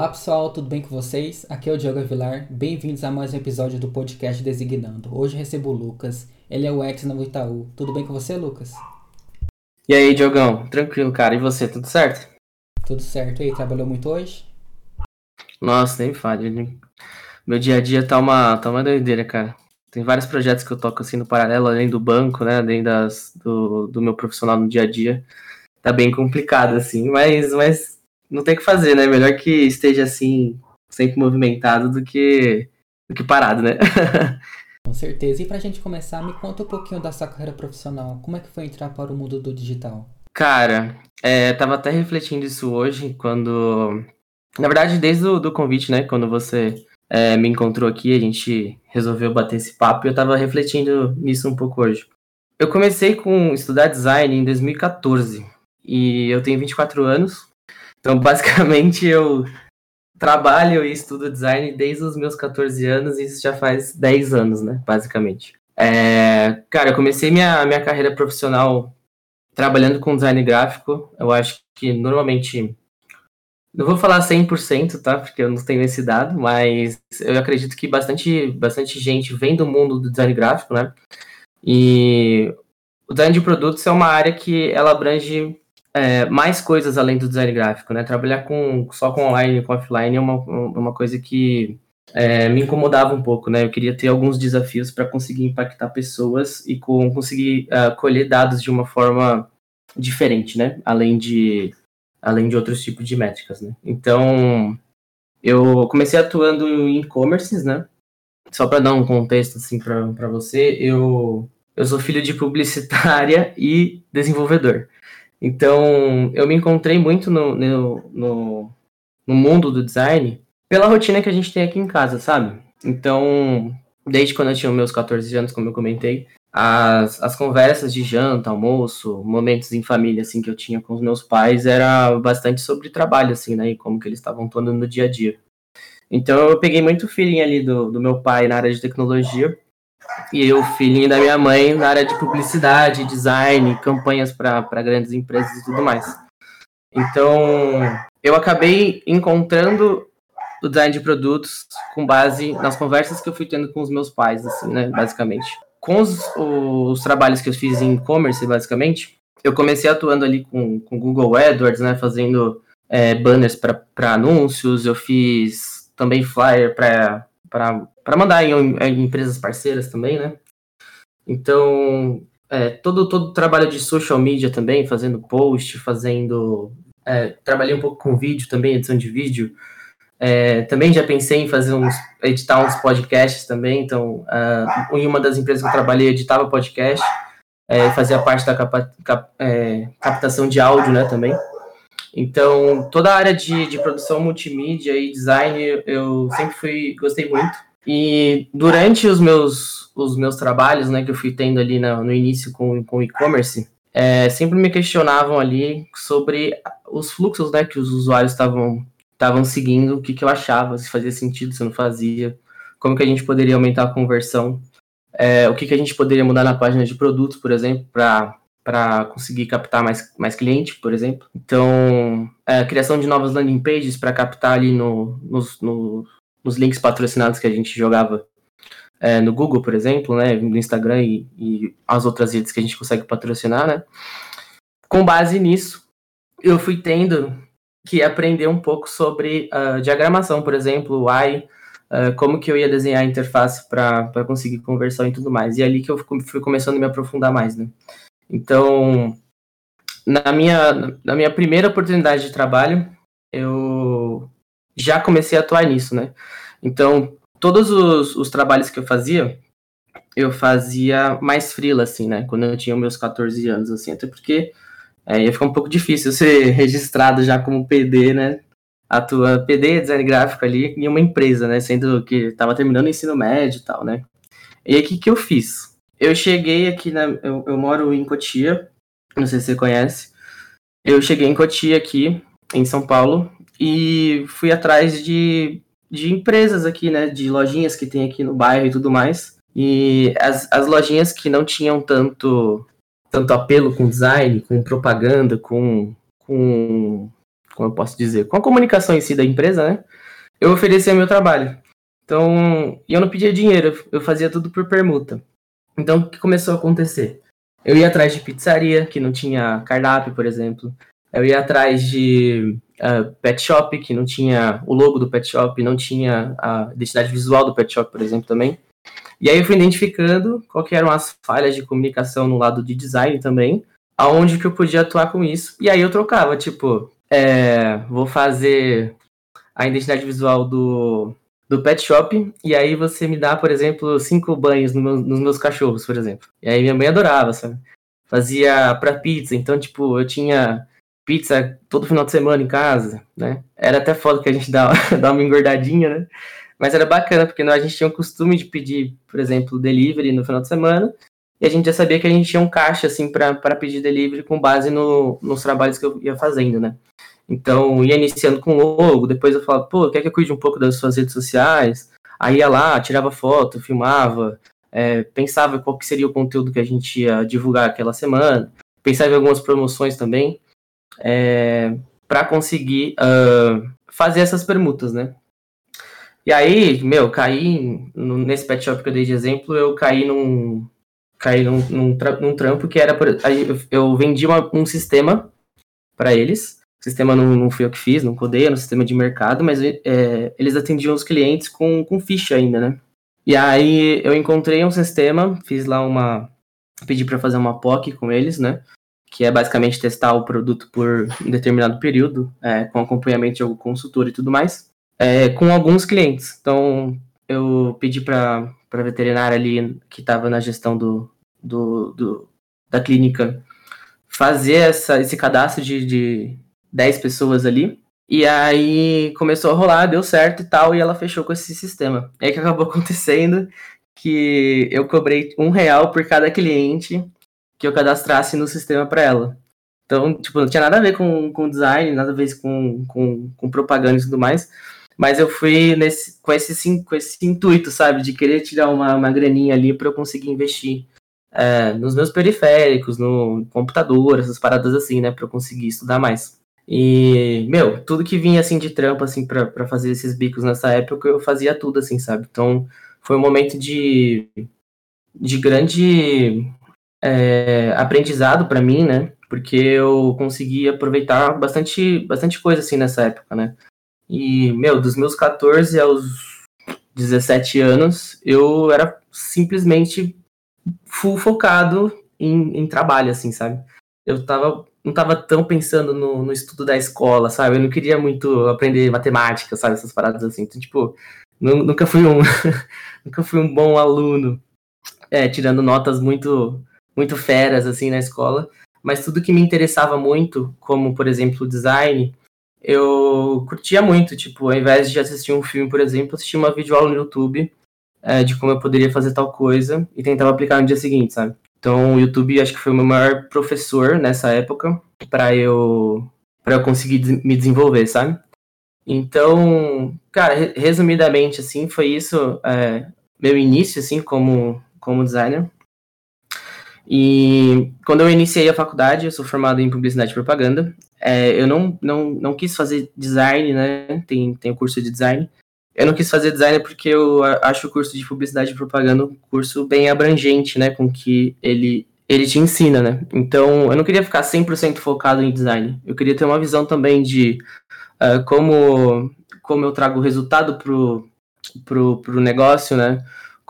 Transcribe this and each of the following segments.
Olá pessoal, tudo bem com vocês? Aqui é o Diogo Avilar, bem-vindos a mais um episódio do podcast Designando. Hoje recebo o Lucas, ele é o ex no Itaú. Tudo bem com você, Lucas? E aí, Diogão? Tranquilo, cara. E você, tudo certo? Tudo certo. E aí, trabalhou muito hoje? Nossa, nem fale. Meu dia a dia tá uma, tá uma doideira, cara. Tem vários projetos que eu toco assim no paralelo, além do banco, né? Além das, do, do meu profissional no dia a dia. Tá bem complicado, assim, mas, mas não tem o que fazer, né? Melhor que esteja assim, sempre movimentado do que, do que parado, né? Com certeza. E pra gente começar, me conta um pouquinho da sua carreira profissional. Como é que foi entrar para o mundo do digital? Cara, é, tava até refletindo isso hoje, quando. Na verdade, desde o do convite, né? Quando você é, me encontrou aqui, a gente resolveu bater esse papo e eu tava refletindo nisso um pouco hoje. Eu comecei com estudar design em 2014 e eu tenho 24 anos então, basicamente, eu trabalho e estudo design desde os meus 14 anos e isso já faz 10 anos, né? Basicamente. É, cara, eu comecei minha, minha carreira profissional trabalhando com design gráfico. Eu acho que normalmente. Não vou falar 100%, tá? Porque eu não tenho esse dado, mas eu acredito que bastante, bastante gente vem do mundo do design gráfico, né? E o design de produtos é uma área que ela abrange é, mais coisas além do design gráfico, né? Trabalhar com, só com online e com offline é uma, uma coisa que é, me incomodava um pouco, né? Eu queria ter alguns desafios para conseguir impactar pessoas e com, conseguir uh, colher dados de uma forma diferente, né? Além de, além de outros tipos de métricas, né? Então, eu comecei atuando em e-commerces, né? Só para dar um contexto assim para você, eu, eu sou filho de publicitária e desenvolvedor. Então, eu me encontrei muito no, no, no, no mundo do design pela rotina que a gente tem aqui em casa, sabe? Então, desde quando eu tinha meus 14 anos, como eu comentei, as, as conversas de janta, almoço, momentos em família, assim, que eu tinha com os meus pais, era bastante sobre trabalho, assim, né, e como que eles estavam atuando no dia a dia. Então, eu peguei muito feeling ali do, do meu pai na área de tecnologia, e o filhinho da minha mãe na área de publicidade, design, campanhas para grandes empresas e tudo mais. Então, eu acabei encontrando o design de produtos com base nas conversas que eu fui tendo com os meus pais, assim, né, basicamente. Com os, os trabalhos que eu fiz em e-commerce, basicamente, eu comecei atuando ali com, com Google AdWords, né, fazendo é, banners para anúncios, eu fiz também flyer para para mandar em, em, empresas parceiras também, né? Então, é, todo todo trabalho de social media também, fazendo post, fazendo é, trabalhei um pouco com vídeo também, edição de vídeo. É, também já pensei em fazer uns editar uns podcasts também. Então, uh, em uma das empresas que eu trabalhei, editava podcast, é, fazia parte da capa, cap, é, captação de áudio, né, também. Então, toda a área de, de produção multimídia e design eu sempre fui gostei muito. E durante os meus, os meus trabalhos, né, que eu fui tendo ali no, no início com o e-commerce, é, sempre me questionavam ali sobre os fluxos, né, que os usuários estavam estavam seguindo, o que, que eu achava, se fazia sentido, se não fazia, como que a gente poderia aumentar a conversão, é, o que, que a gente poderia mudar na página de produtos, por exemplo, para conseguir captar mais, mais cliente, por exemplo. Então, é, criação de novas landing pages para captar ali no, nos, no, nos links patrocinados que a gente jogava é, no Google, por exemplo, né, no Instagram e, e, as outras redes que a gente consegue patrocinar, né. Com base nisso, eu fui tendo que aprender um pouco sobre uh, diagramação, por exemplo, UI, uh, como que eu ia desenhar a interface para conseguir conversão e tudo mais. E é ali que eu fui começando a me aprofundar mais, né. Então, na minha, na minha primeira oportunidade de trabalho, eu já comecei a atuar nisso, né? Então, todos os, os trabalhos que eu fazia, eu fazia mais frila, assim, né? Quando eu tinha meus 14 anos, assim, até porque é, ia ficar um pouco difícil ser registrado já como PD, né? Atua PD, design gráfico ali, em uma empresa, né? Sendo que estava terminando o ensino médio e tal, né? E aí, o que, que eu fiz? Eu cheguei aqui na. Eu, eu moro em Cotia, não sei se você conhece. Eu cheguei em Cotia aqui, em São Paulo, e fui atrás de, de empresas aqui, né? De lojinhas que tem aqui no bairro e tudo mais. E as, as lojinhas que não tinham tanto, tanto apelo com design, com propaganda, com, com, com como eu posso dizer, com a comunicação em si da empresa, né? Eu oferecia meu trabalho. Então, eu não pedia dinheiro, eu fazia tudo por permuta. Então, o que começou a acontecer? Eu ia atrás de pizzaria, que não tinha cardápio, por exemplo. Eu ia atrás de uh, pet shop, que não tinha o logo do pet shop, não tinha a identidade visual do pet shop, por exemplo, também. E aí eu fui identificando qual eram as falhas de comunicação no lado de design também, aonde que eu podia atuar com isso. E aí eu trocava, tipo, é, vou fazer a identidade visual do, do pet shop, e aí você me dá, por exemplo, cinco banhos no meu, nos meus cachorros, por exemplo. E aí minha mãe adorava, sabe? Fazia pra pizza, então, tipo, eu tinha pizza todo final de semana em casa, né? Era até foda que a gente dá, dá uma engordadinha, né? Mas era bacana, porque a gente tinha o costume de pedir, por exemplo, delivery no final de semana, e a gente já sabia que a gente tinha um caixa, assim, para pedir delivery com base no, nos trabalhos que eu ia fazendo, né? Então, ia iniciando com logo, depois eu falava, pô, quer que eu cuide um pouco das suas redes sociais? Aí ia lá, tirava foto, filmava, é, pensava qual que seria o conteúdo que a gente ia divulgar aquela semana, pensava em algumas promoções também, é, para conseguir uh, fazer essas permutas, né? E aí, meu, caí no, nesse pet shop que eu dei de exemplo, eu caí num. caí num, num, num trampo que era. Eu, eu vendi uma, um sistema para eles. O sistema não, não fui eu que fiz, não codei, era um sistema de mercado, mas é, eles atendiam os clientes com, com ficha ainda, né? E aí eu encontrei um sistema, fiz lá uma. pedi para fazer uma POC com eles, né? Que é basicamente testar o produto por um determinado período, é, com acompanhamento de algum consultor e tudo mais é, com alguns clientes. Então, eu pedi para a veterinária ali, que estava na gestão do, do, do, da clínica, fazer essa, esse cadastro de, de 10 pessoas ali. E aí começou a rolar, deu certo e tal, e ela fechou com esse sistema. É que acabou acontecendo que eu cobrei um real por cada cliente que eu cadastrasse no sistema para ela. Então, tipo, não tinha nada a ver com, com design, nada a ver com, com, com propaganda e tudo mais. Mas eu fui nesse, com, esse, com esse intuito, sabe, de querer tirar uma, uma graninha ali para eu conseguir investir é, nos meus periféricos, no computador, essas paradas assim, né, para eu conseguir estudar mais. E, meu, tudo que vinha assim de trampo, assim, para fazer esses bicos nessa época, eu fazia tudo, assim, sabe? Então, foi um momento de, de grande é, aprendizado para mim, né? Porque eu consegui aproveitar bastante, bastante coisa, assim, nessa época, né? E, meu, dos meus 14 aos 17 anos, eu era simplesmente full focado em, em trabalho, assim, sabe? Eu tava, não tava tão pensando no, no estudo da escola, sabe? Eu não queria muito aprender matemática, sabe? Essas paradas assim. Então, tipo, nunca fui um nunca fui um bom aluno, é, tirando notas muito muito feras assim na escola, mas tudo que me interessava muito, como por exemplo design, eu curtia muito, tipo, ao invés de assistir um filme, por exemplo, assistir uma videoaula no YouTube é, de como eu poderia fazer tal coisa e tentava aplicar no dia seguinte, sabe? Então, o YouTube acho que foi o meu maior professor nessa época para eu para eu conseguir me desenvolver, sabe? Então, cara, resumidamente assim, foi isso é, meu início assim como como designer. E quando eu iniciei a faculdade, eu sou formado em publicidade e propaganda. É, eu não, não, não quis fazer design, né? Tem, tem o curso de design. Eu não quis fazer design porque eu acho o curso de publicidade e propaganda um curso bem abrangente, né? Com que ele, ele te ensina, né? Então, eu não queria ficar 100% focado em design. Eu queria ter uma visão também de uh, como, como eu trago resultado pro, pro, pro negócio, né?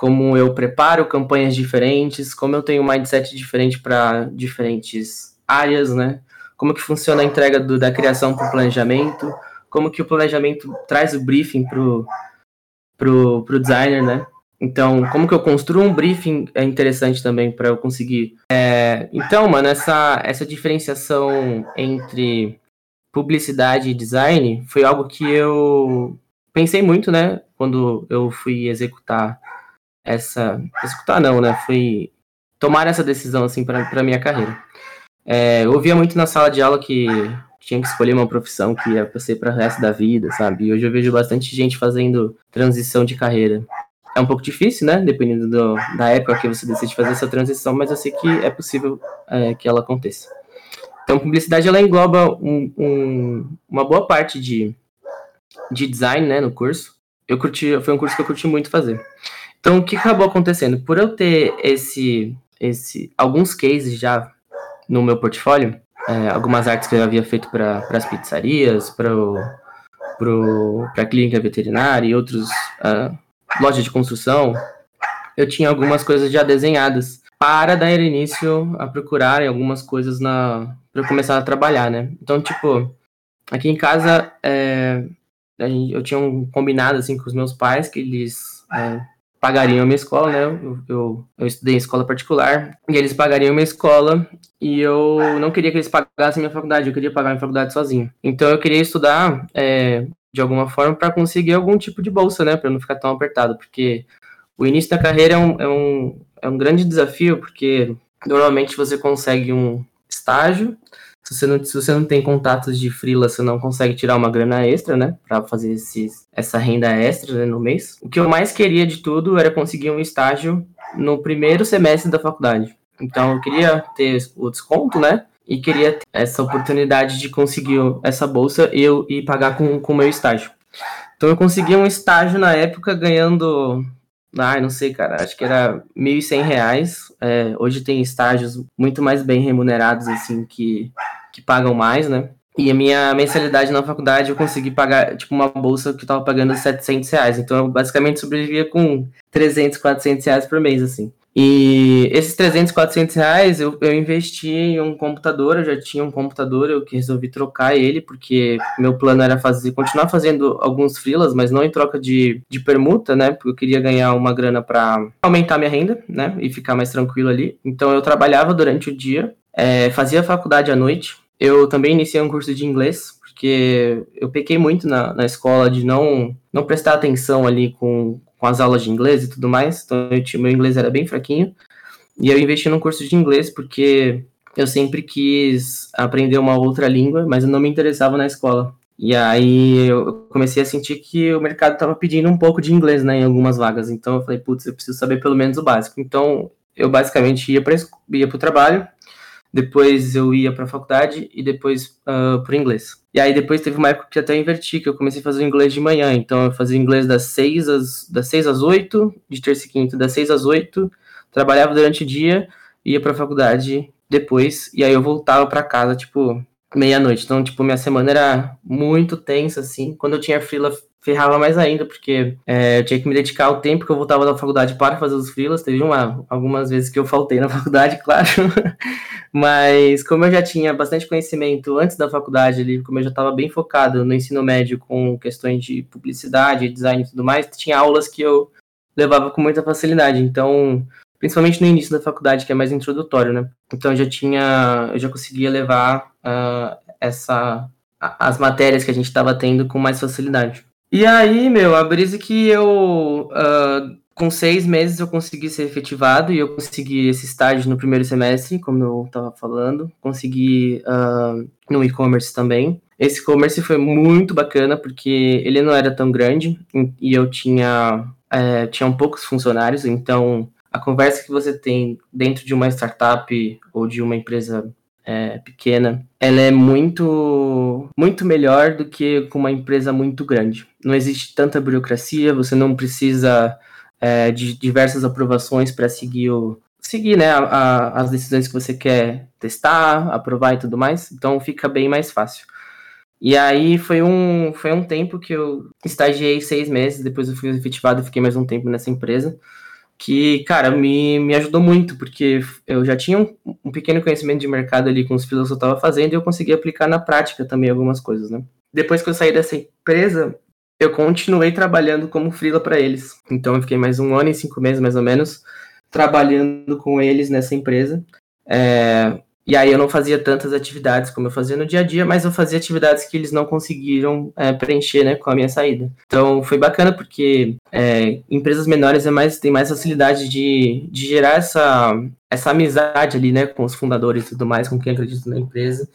Como eu preparo campanhas diferentes, como eu tenho um mindset diferente para diferentes áreas, né? Como que funciona a entrega do, da criação para o planejamento, como que o planejamento traz o briefing pro, pro, pro designer, né? Então, como que eu construo um briefing é interessante também para eu conseguir. É, então, mano, essa, essa diferenciação entre publicidade e design foi algo que eu pensei muito, né? Quando eu fui executar essa. Executar não, né? Foi tomar essa decisão, assim, para minha carreira. É, eu ouvia muito na sala de aula que tinha que escolher uma profissão que ia ser para o resto da vida, sabe? E hoje eu vejo bastante gente fazendo transição de carreira. É um pouco difícil, né? Dependendo do, da época que você decide fazer essa transição, mas eu sei que é possível é, que ela aconteça. Então, publicidade ela engloba um, um, uma boa parte de, de design, né, no curso. Eu curti, foi um curso que eu curti muito fazer. Então, o que acabou acontecendo? Por eu ter esse, esse, alguns cases já no meu portfólio, é, algumas artes que eu havia feito para as pizzarias, para a clínica veterinária e outros uh, lojas de construção, eu tinha algumas coisas já desenhadas para dar início a procurar algumas coisas na para começar a trabalhar, né? Então, tipo, aqui em casa é, eu tinha um combinado assim com os meus pais que eles é, pagariam a minha escola, né? Eu, eu, eu, estudei em escola particular e eles pagariam a minha escola e eu não queria que eles pagassem a minha faculdade, eu queria pagar a minha faculdade sozinho. Então eu queria estudar é, de alguma forma para conseguir algum tipo de bolsa, né? Para não ficar tão apertado, porque o início da carreira é um, é um, é um grande desafio, porque normalmente você consegue um estágio se você não, se você não tem contatos de freela, você não consegue tirar uma grana extra, né? Pra fazer esses, essa renda extra né, no mês. O que eu mais queria de tudo era conseguir um estágio no primeiro semestre da faculdade. Então eu queria ter o desconto, né? E queria ter essa oportunidade de conseguir essa bolsa eu e pagar com o meu estágio. Então eu consegui um estágio na época ganhando Ai, não sei, cara. Acho que era R$ 1.100. É, hoje tem estágios muito mais bem remunerados, assim, que, que pagam mais, né? E a minha mensalidade na faculdade eu consegui pagar, tipo, uma bolsa que eu tava pagando 700 reais. Então eu basicamente sobrevivia com 300, 400 reais por mês, assim. E esses 300, 400 reais eu, eu investi em um computador, eu já tinha um computador, eu que resolvi trocar ele, porque meu plano era fazer, continuar fazendo alguns freelas, mas não em troca de, de permuta, né? Porque eu queria ganhar uma grana para aumentar minha renda, né? E ficar mais tranquilo ali. Então eu trabalhava durante o dia, é, fazia faculdade à noite. Eu também iniciei um curso de inglês, porque eu pequei muito na, na escola de não, não prestar atenção ali com, com as aulas de inglês e tudo mais. Então, eu tinha, meu inglês era bem fraquinho. E eu investi num curso de inglês porque eu sempre quis aprender uma outra língua, mas eu não me interessava na escola. E aí eu comecei a sentir que o mercado estava pedindo um pouco de inglês, né, em algumas vagas. Então eu falei, putz, eu preciso saber pelo menos o básico. Então eu basicamente ia para ia o trabalho, depois eu ia para a faculdade e depois uh, para o inglês. E aí depois teve uma época que até inverti, que eu comecei a fazer inglês de manhã. Então eu fazia inglês das 6 às, das 6 às 8, de terça e quinta, das 6 às 8, trabalhava durante o dia, ia para a faculdade depois, e aí eu voltava para casa, tipo, meia-noite. Então, tipo, minha semana era muito tensa, assim. Quando eu tinha fila, ferrava mais ainda, porque é, eu tinha que me dedicar ao tempo que eu voltava da faculdade para fazer os filas. Teve uma, algumas vezes que eu faltei na faculdade, claro. Mas como eu já tinha bastante conhecimento antes da faculdade ali, como eu já estava bem focado no ensino médio com questões de publicidade, design e tudo mais, tinha aulas que eu levava com muita facilidade. Então, principalmente no início da faculdade, que é mais introdutório, né? Então eu já tinha, eu já conseguia levar uh, essa as matérias que a gente estava tendo com mais facilidade. E aí, meu, a brisa que eu. Uh, com seis meses eu consegui ser efetivado e eu consegui esse estágio no primeiro semestre, como eu estava falando. Consegui uh, no e-commerce também. Esse e-commerce foi muito bacana porque ele não era tão grande e eu tinha, é, tinha poucos funcionários, então a conversa que você tem dentro de uma startup ou de uma empresa é, pequena, ela é muito, muito melhor do que com uma empresa muito grande. Não existe tanta burocracia, você não precisa é, de diversas aprovações para seguir o seguir né, a, a, as decisões que você quer testar, aprovar e tudo mais. Então fica bem mais fácil. E aí foi um, foi um tempo que eu estagiei seis meses, depois eu fui efetivado e fiquei mais um tempo nessa empresa que, cara, me, me ajudou muito, porque eu já tinha um, um pequeno conhecimento de mercado ali com os filhos que eu estava fazendo e eu consegui aplicar na prática também algumas coisas, né? Depois que eu saí dessa empresa, eu continuei trabalhando como freela para eles. Então eu fiquei mais um ano e cinco meses, mais ou menos, trabalhando com eles nessa empresa. É, e aí eu não fazia tantas atividades como eu fazia no dia a dia, mas eu fazia atividades que eles não conseguiram é, preencher né, com a minha saída. Então foi bacana porque é, empresas menores é mais, tem mais facilidade de, de gerar essa, essa amizade ali, né, com os fundadores e tudo mais, com quem acredita na empresa.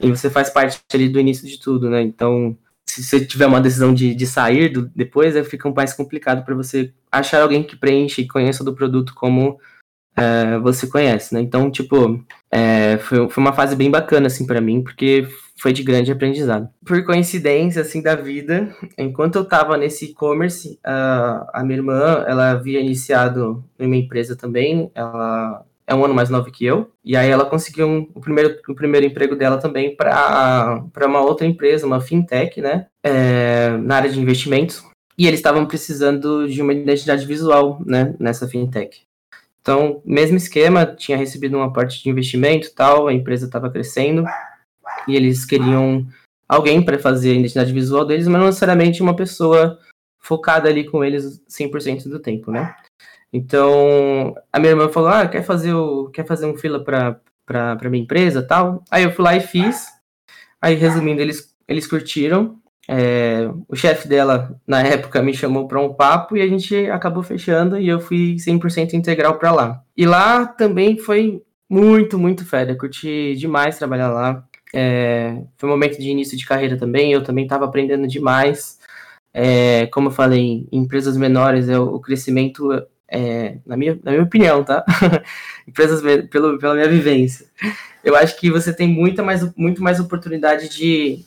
E você faz parte ali do início de tudo, né? Então, se você tiver uma decisão de, de sair do, depois, fica mais complicado para você achar alguém que preenche e conheça do produto como é, você conhece, né? Então, tipo, é, foi, foi uma fase bem bacana, assim, para mim, porque foi de grande aprendizado. Por coincidência, assim, da vida, enquanto eu tava nesse e-commerce, a, a minha irmã, ela havia iniciado em uma empresa também, ela é um ano mais nova que eu, e aí ela conseguiu um, o, primeiro, o primeiro emprego dela também para uma outra empresa, uma fintech, né, é, na área de investimentos, e eles estavam precisando de uma identidade visual, né, nessa fintech. Então, mesmo esquema, tinha recebido uma parte de investimento tal, a empresa estava crescendo, e eles queriam alguém para fazer a identidade visual deles, mas não necessariamente uma pessoa focada ali com eles 100% do tempo, né? Então, a minha irmã falou: "Ah, quer fazer o quer fazer um fila para para minha empresa, tal?". Aí eu fui lá e fiz. Aí resumindo, eles eles curtiram. É, o chefe dela na época me chamou para um papo e a gente acabou fechando e eu fui 100% integral para lá. E lá também foi muito, muito fera. Curti demais trabalhar lá. É, foi um momento de início de carreira também, eu também estava aprendendo demais. É, como eu falei, em empresas menores, é, o crescimento, é, na, minha, na minha opinião, tá? empresas pelo, pela minha vivência. Eu acho que você tem muita mais, muito mais oportunidade de.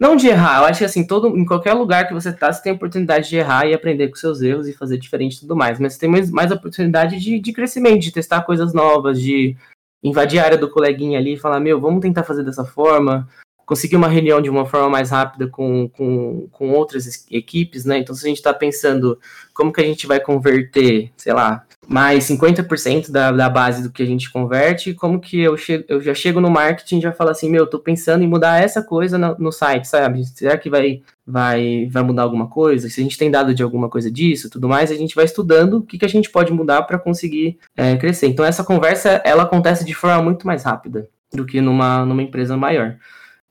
Não de errar, eu acho que assim, todo, em qualquer lugar que você tá, você tem oportunidade de errar e aprender com seus erros e fazer diferente e tudo mais. Mas você tem mais, mais oportunidade de, de crescimento, de testar coisas novas, de invadir a área do coleguinha ali e falar, meu, vamos tentar fazer dessa forma, conseguir uma reunião de uma forma mais rápida com, com, com outras equipes, né? Então, se a gente está pensando como que a gente vai converter, sei lá, mais 50% da, da base do que a gente converte, como que eu, chego, eu já chego no marketing e já falo assim, meu, tô pensando em mudar essa coisa no, no site, sabe? Será que vai, vai, vai mudar alguma coisa? Se a gente tem dado de alguma coisa disso, tudo mais, a gente vai estudando o que, que a gente pode mudar para conseguir é, crescer. Então, essa conversa, ela acontece de forma muito mais rápida do que numa, numa empresa maior.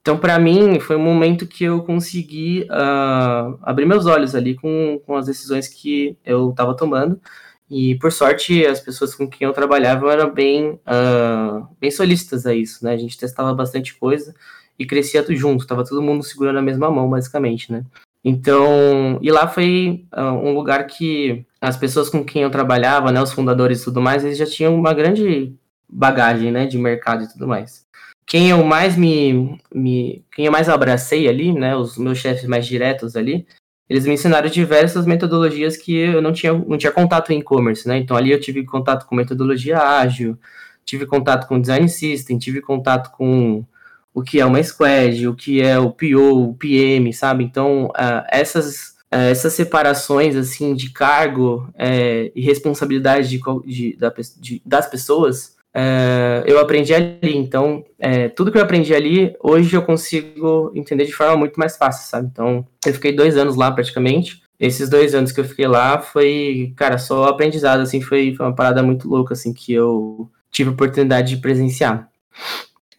Então, para mim, foi um momento que eu consegui uh, abrir meus olhos ali com, com as decisões que eu estava tomando. E, por sorte, as pessoas com quem eu trabalhava eram bem, uh, bem solícitas a isso, né? A gente testava bastante coisa e crescia tudo junto, tava todo mundo segurando a mesma mão, basicamente, né? Então, e lá foi uh, um lugar que as pessoas com quem eu trabalhava, né, os fundadores e tudo mais, eles já tinham uma grande bagagem, né, de mercado e tudo mais quem eu mais me, me quem eu mais abracei ali, né, os meus chefes mais diretos ali, eles me ensinaram diversas metodologias que eu não tinha, não tinha contato em e-commerce, né? Então ali eu tive contato com metodologia ágil, tive contato com design system, tive contato com o que é uma squad, o que é o PO, o PM, sabe? Então uh, essas uh, essas separações assim de cargo uh, e responsabilidade de, de, de, das pessoas é, eu aprendi ali. Então, é, tudo que eu aprendi ali, hoje eu consigo entender de forma muito mais fácil, sabe? Então, eu fiquei dois anos lá praticamente. Esses dois anos que eu fiquei lá foi, cara, só aprendizado, assim, foi, foi uma parada muito louca, assim, que eu tive a oportunidade de presenciar.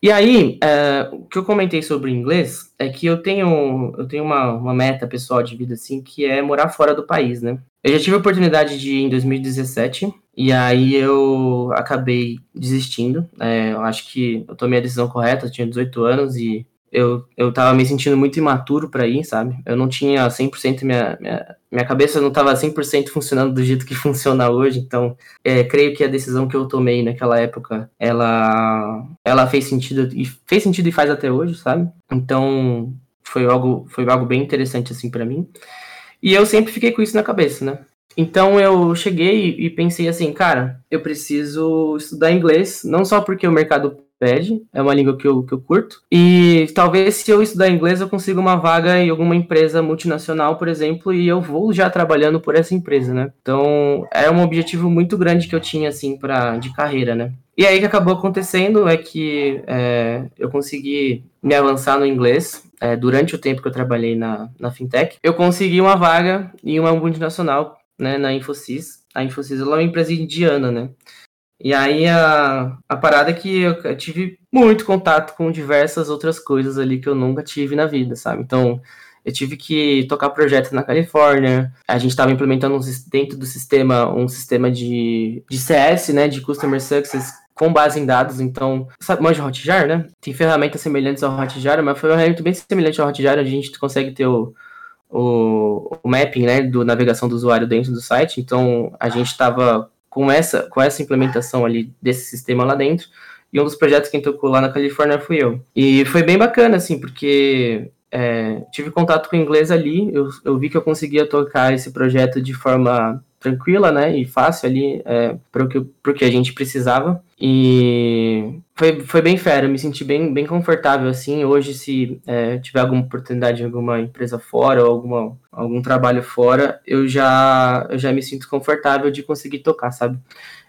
E aí, é, o que eu comentei sobre inglês é que eu tenho, eu tenho uma, uma meta pessoal de vida, assim, que é morar fora do país, né? Eu já tive a oportunidade de ir em 2017, e aí eu acabei desistindo. É, eu acho que eu tomei a decisão correta, eu tinha 18 anos e eu, eu tava me sentindo muito imaturo para ir, sabe? Eu não tinha 100% minha, minha, minha cabeça não tava 100% funcionando do jeito que funciona hoje, então é, creio que a decisão que eu tomei naquela época, ela ela fez sentido e fez sentido e faz até hoje, sabe? Então foi algo foi algo bem interessante assim para mim. E eu sempre fiquei com isso na cabeça, né? Então eu cheguei e pensei assim, cara, eu preciso estudar inglês, não só porque o mercado pede, é uma língua que eu, que eu curto, e talvez se eu estudar inglês eu consiga uma vaga em alguma empresa multinacional, por exemplo, e eu vou já trabalhando por essa empresa, né? Então é um objetivo muito grande que eu tinha, assim, pra, de carreira, né? E aí que acabou acontecendo é que é, eu consegui me avançar no inglês é, durante o tempo que eu trabalhei na, na fintech. Eu consegui uma vaga em uma multinacional né, na Infosys. A Infosys é uma empresa indiana, né? E aí a, a parada é que eu, tive muito contato com diversas outras coisas ali que eu nunca tive na vida, sabe? Então, eu tive que tocar projetos na Califórnia. A gente estava implementando um, dentro do sistema um sistema de, de CS, né, de Customer Success com base em dados. Então, sabe, manja Hotjar, né? Tem ferramentas semelhantes ao Hotjar, mas foi uma ferramenta bem semelhante ao Hotjar, a gente consegue ter o, o, o mapping, né, do navegação do usuário dentro do site. Então, a gente estava com essa, com essa implementação ali desse sistema lá dentro. E um dos projetos quem tocou lá na Califórnia fui eu. E foi bem bacana, assim, porque é, tive contato com o inglês ali, eu, eu vi que eu conseguia tocar esse projeto de forma tranquila, né, e fácil ali é, para o que, que a gente precisava. E foi, foi bem fera, me senti bem, bem confortável, assim. Hoje, se é, tiver alguma oportunidade em alguma empresa fora ou alguma, algum trabalho fora, eu já, eu já me sinto confortável de conseguir tocar, sabe?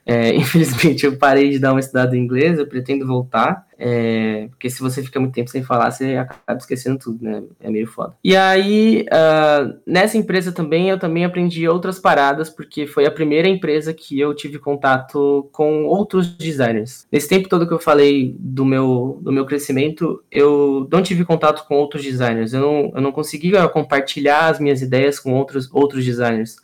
É, infelizmente, eu parei de dar uma estudada em inglês, eu pretendo voltar, é, porque se você fica muito tempo sem falar, você acaba esquecendo tudo, né? É meio foda. E aí, uh, nessa empresa também, eu também aprendi outras paradas, porque foi a primeira empresa que eu tive contato com outros designers. Nesse tempo todo que eu falei do meu, do meu crescimento, eu não tive contato com outros designers, eu não, eu não conseguia compartilhar as minhas ideias com outros, outros designers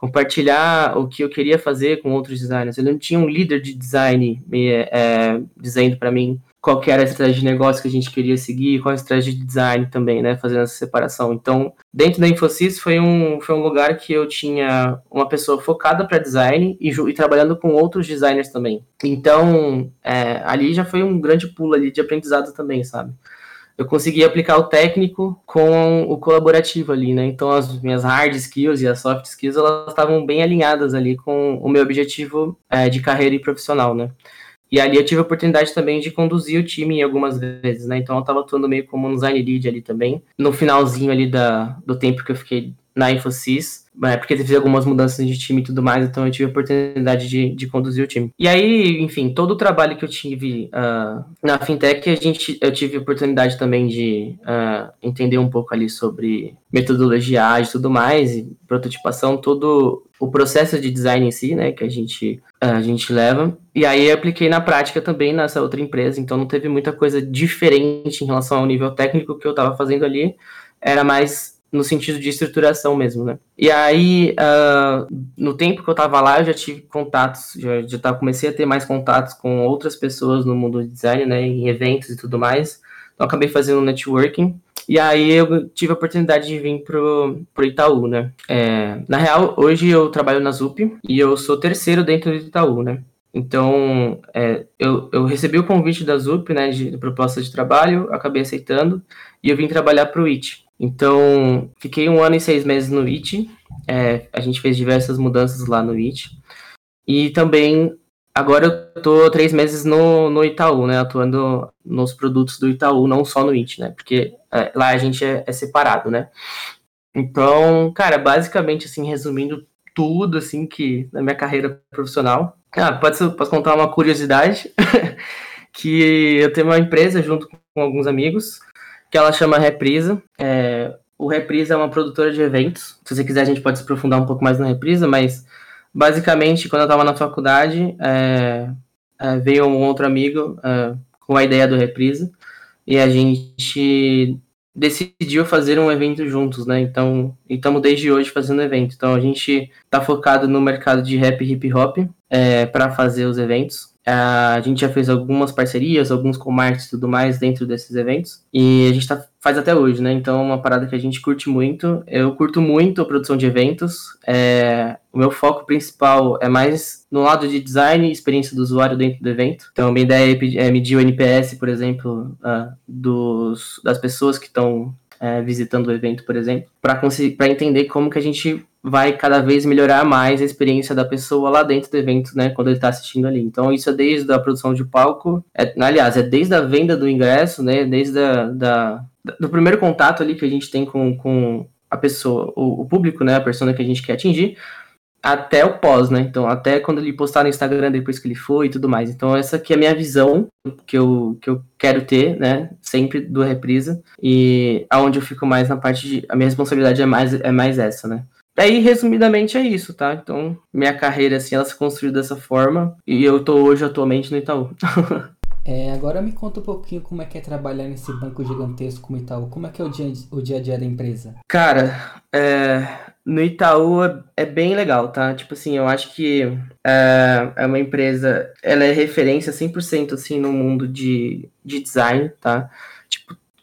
compartilhar o que eu queria fazer com outros designers. Eu não tinha um líder de design me, é, dizendo para mim qual era a estratégia de negócio que a gente queria seguir, qual a estratégia de design também, né, fazendo essa separação. Então, dentro da Infosys foi um, foi um lugar que eu tinha uma pessoa focada para design e, e, trabalhando com outros designers também. Então, é, ali já foi um grande pulo ali de aprendizado também, sabe? Eu consegui aplicar o técnico com o colaborativo ali, né? Então as minhas hard skills e as soft skills elas estavam bem alinhadas ali com o meu objetivo é, de carreira e profissional, né? E ali eu tive a oportunidade também de conduzir o time algumas vezes, né? Então eu estava atuando meio como um design lead ali também. No finalzinho ali da, do tempo que eu fiquei na Infosys, é, porque teve algumas mudanças de time e tudo mais, então eu tive a oportunidade de, de conduzir o time. E aí, enfim, todo o trabalho que eu tive uh, na fintech, a gente, eu tive a oportunidade também de uh, entender um pouco ali sobre metodologia e tudo mais, e prototipação, todo o processo de design em si, né, que a gente, uh, a gente leva. E aí eu apliquei na prática também nessa outra empresa, então não teve muita coisa diferente em relação ao nível técnico que eu estava fazendo ali, era mais no sentido de estruturação mesmo, né? E aí, uh, no tempo que eu tava lá, eu já tive contatos, já, já tava, comecei a ter mais contatos com outras pessoas no mundo do design, né? Em eventos e tudo mais. Então, acabei fazendo networking. E aí, eu tive a oportunidade de vir pro, pro Itaú, né? É, na real, hoje eu trabalho na ZUP e eu sou terceiro dentro do Itaú, né? Então, é, eu, eu recebi o convite da ZUP, né, de, de proposta de trabalho, acabei aceitando, e eu vim trabalhar para o IT. Então, fiquei um ano e seis meses no IT. É, a gente fez diversas mudanças lá no IT. E também, agora eu tô três meses no, no Itaú, né? Atuando nos produtos do Itaú, não só no IT, né? Porque é, lá a gente é, é, separado, né? Então, cara, basicamente, assim, resumindo tudo, assim, que na minha carreira profissional. Ah, pode, posso contar uma curiosidade, que eu tenho uma empresa junto com alguns amigos, que ela chama Reprisa. É, o Reprisa é uma produtora de eventos. Se você quiser, a gente pode se aprofundar um pouco mais na Reprisa, mas basicamente, quando eu estava na faculdade, é, é, veio um outro amigo é, com a ideia do Reprisa e a gente decidiu fazer um evento juntos, né? Então, estamos desde hoje fazendo evento. Então, a gente está focado no mercado de rap e hip hop é, para fazer os eventos. A gente já fez algumas parcerias, alguns com marketing e tudo mais dentro desses eventos. E a gente tá, faz até hoje, né? Então é uma parada que a gente curte muito. Eu curto muito a produção de eventos. É, o meu foco principal é mais no lado de design e experiência do usuário dentro do evento. Então a minha ideia é medir o NPS, por exemplo, uh, dos, das pessoas que estão é, visitando o evento, por exemplo, para entender como que a gente vai cada vez melhorar mais a experiência da pessoa lá dentro do evento, né, quando ele está assistindo ali. Então, isso é desde a produção de palco, é, aliás, é desde a venda do ingresso, né, desde a, da, do primeiro contato ali que a gente tem com, com a pessoa, o, o público, né, a pessoa que a gente quer atingir, até o pós, né? Então, até quando ele postar no Instagram depois que ele foi e tudo mais. Então, essa aqui é a minha visão que eu, que eu quero ter, né? Sempre do Reprisa. E aonde eu fico mais na parte de. A minha responsabilidade é mais, é mais essa, né? Aí, resumidamente, é isso, tá? Então, minha carreira, assim, ela se construiu dessa forma. E eu tô hoje, atualmente, no Itaú. é, agora me conta um pouquinho como é que é trabalhar nesse banco gigantesco como Itaú. Como é que é o dia, o dia a dia da empresa? Cara, é, no Itaú é, é bem legal, tá? Tipo assim, eu acho que é, é uma empresa... Ela é referência 100% assim no mundo de, de design, tá?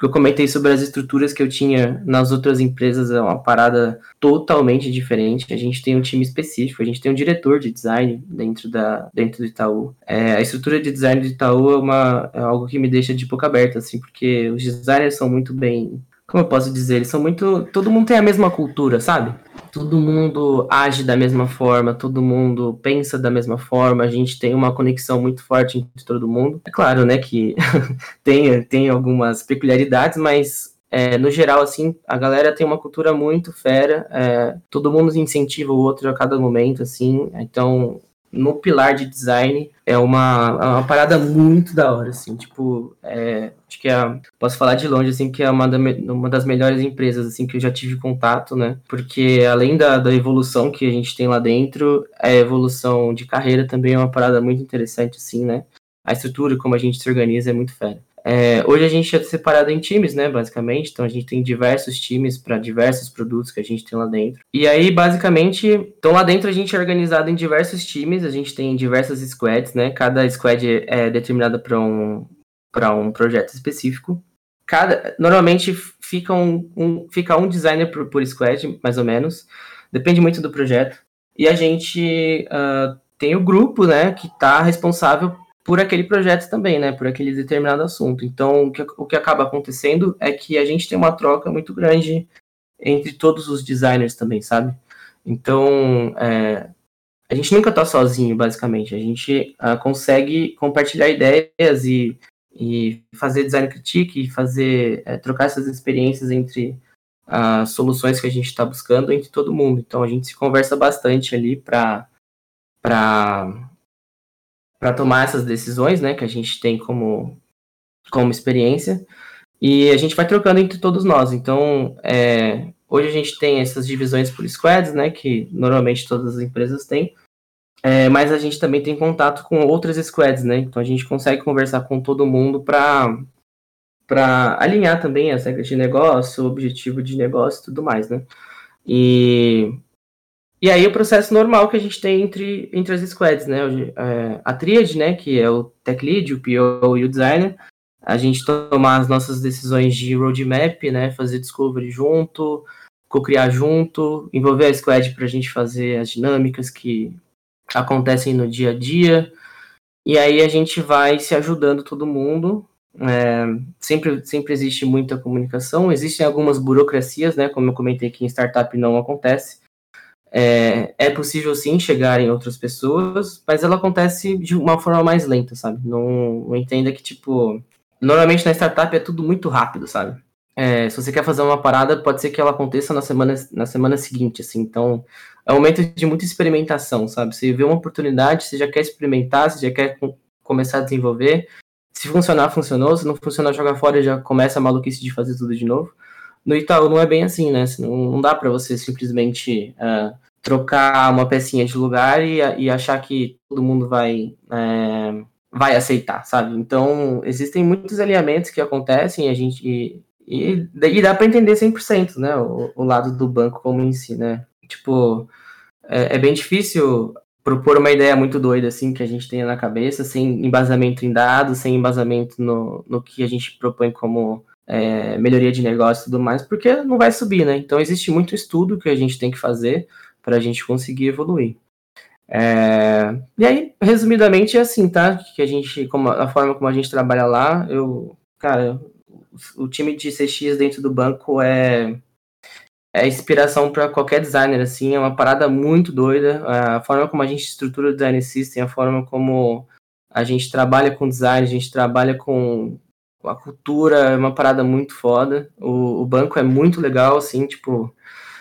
Eu comentei sobre as estruturas que eu tinha nas outras empresas é uma parada totalmente diferente. A gente tem um time específico, a gente tem um diretor de design dentro, da, dentro do Itaú. É, a estrutura de design do Itaú é, uma, é algo que me deixa de boca aberta, assim, porque os designers são muito bem. Como eu posso dizer? Eles são muito. Todo mundo tem a mesma cultura, sabe? Todo mundo age da mesma forma, todo mundo pensa da mesma forma, a gente tem uma conexão muito forte entre todo mundo. É claro, né, que tem, tem algumas peculiaridades, mas é, no geral, assim, a galera tem uma cultura muito fera, é, todo mundo incentiva o outro a cada momento, assim, então no pilar de design é uma, é uma parada muito da hora, assim, tipo, é, acho que é, posso falar de longe, assim, que é uma, da, uma das melhores empresas, assim, que eu já tive contato, né, porque além da, da evolução que a gente tem lá dentro, a evolução de carreira também é uma parada muito interessante, assim, né, a estrutura, como a gente se organiza é muito fera. É, hoje a gente é separado em times, né, basicamente. Então a gente tem diversos times para diversos produtos que a gente tem lá dentro. E aí, basicamente, então lá dentro a gente é organizado em diversos times. A gente tem diversas squads, né? Cada squad é determinada para um um projeto específico. Cada normalmente fica um, um fica um designer por, por squad, mais ou menos. Depende muito do projeto. E a gente uh, tem o grupo, né, que está responsável por aquele projeto também, né? Por aquele determinado assunto. Então, o que, o que acaba acontecendo é que a gente tem uma troca muito grande entre todos os designers também, sabe? Então, é, a gente nunca tá sozinho, basicamente. A gente uh, consegue compartilhar ideias e, e fazer design critique, fazer, é, trocar essas experiências entre as soluções que a gente está buscando entre todo mundo. Então, a gente se conversa bastante ali para para tomar essas decisões, né, que a gente tem como, como experiência, e a gente vai trocando entre todos nós. Então, é, hoje a gente tem essas divisões por squads, né, que normalmente todas as empresas têm, é, mas a gente também tem contato com outras squads, né, então a gente consegue conversar com todo mundo para para alinhar também as regras de negócio, o objetivo de negócio e tudo mais, né. E e aí o processo normal que a gente tem entre, entre as squads, né? É, a tríade, né? Que é o tech lead, o PO e o designer. A gente tomar as nossas decisões de roadmap, né? Fazer discovery junto, co-criar junto, envolver a squad para a gente fazer as dinâmicas que acontecem no dia a dia. E aí a gente vai se ajudando todo mundo. É, sempre, sempre existe muita comunicação. Existem algumas burocracias, né? Como eu comentei que em startup não acontece é, é possível sim chegar em outras pessoas, mas ela acontece de uma forma mais lenta, sabe? Não, não entenda que, tipo, normalmente na startup é tudo muito rápido, sabe? É, se você quer fazer uma parada, pode ser que ela aconteça na semana, na semana seguinte, assim. Então, é um momento de muita experimentação, sabe? Você vê uma oportunidade, você já quer experimentar, você já quer começar a desenvolver. Se funcionar, funcionou. Se não funcionar, joga fora e já começa a maluquice de fazer tudo de novo. No Itaú não é bem assim, né? Não, não dá para você simplesmente uh, trocar uma pecinha de lugar e, e, achar que todo mundo vai, é, vai aceitar, sabe? Então, existem muitos alinhamentos que acontecem a gente, e, e, e dá para entender 100%, né? O, o, lado do banco como em si, né? Tipo, é, é bem difícil propor uma ideia muito doida, assim, que a gente tenha na cabeça, sem embasamento em dados, sem embasamento no, no que a gente propõe como é, melhoria de negócio e tudo mais, porque não vai subir, né? Então existe muito estudo que a gente tem que fazer para a gente conseguir evoluir. É, e aí, resumidamente, é assim, tá? Que a gente, como a forma como a gente trabalha lá, eu, cara, o time de CX dentro do banco é é inspiração para qualquer designer, assim, é uma parada muito doida. A forma como a gente estrutura o design system, a forma como a gente trabalha com design, a gente trabalha com a cultura é uma parada muito foda. O, o banco é muito legal, assim, tipo.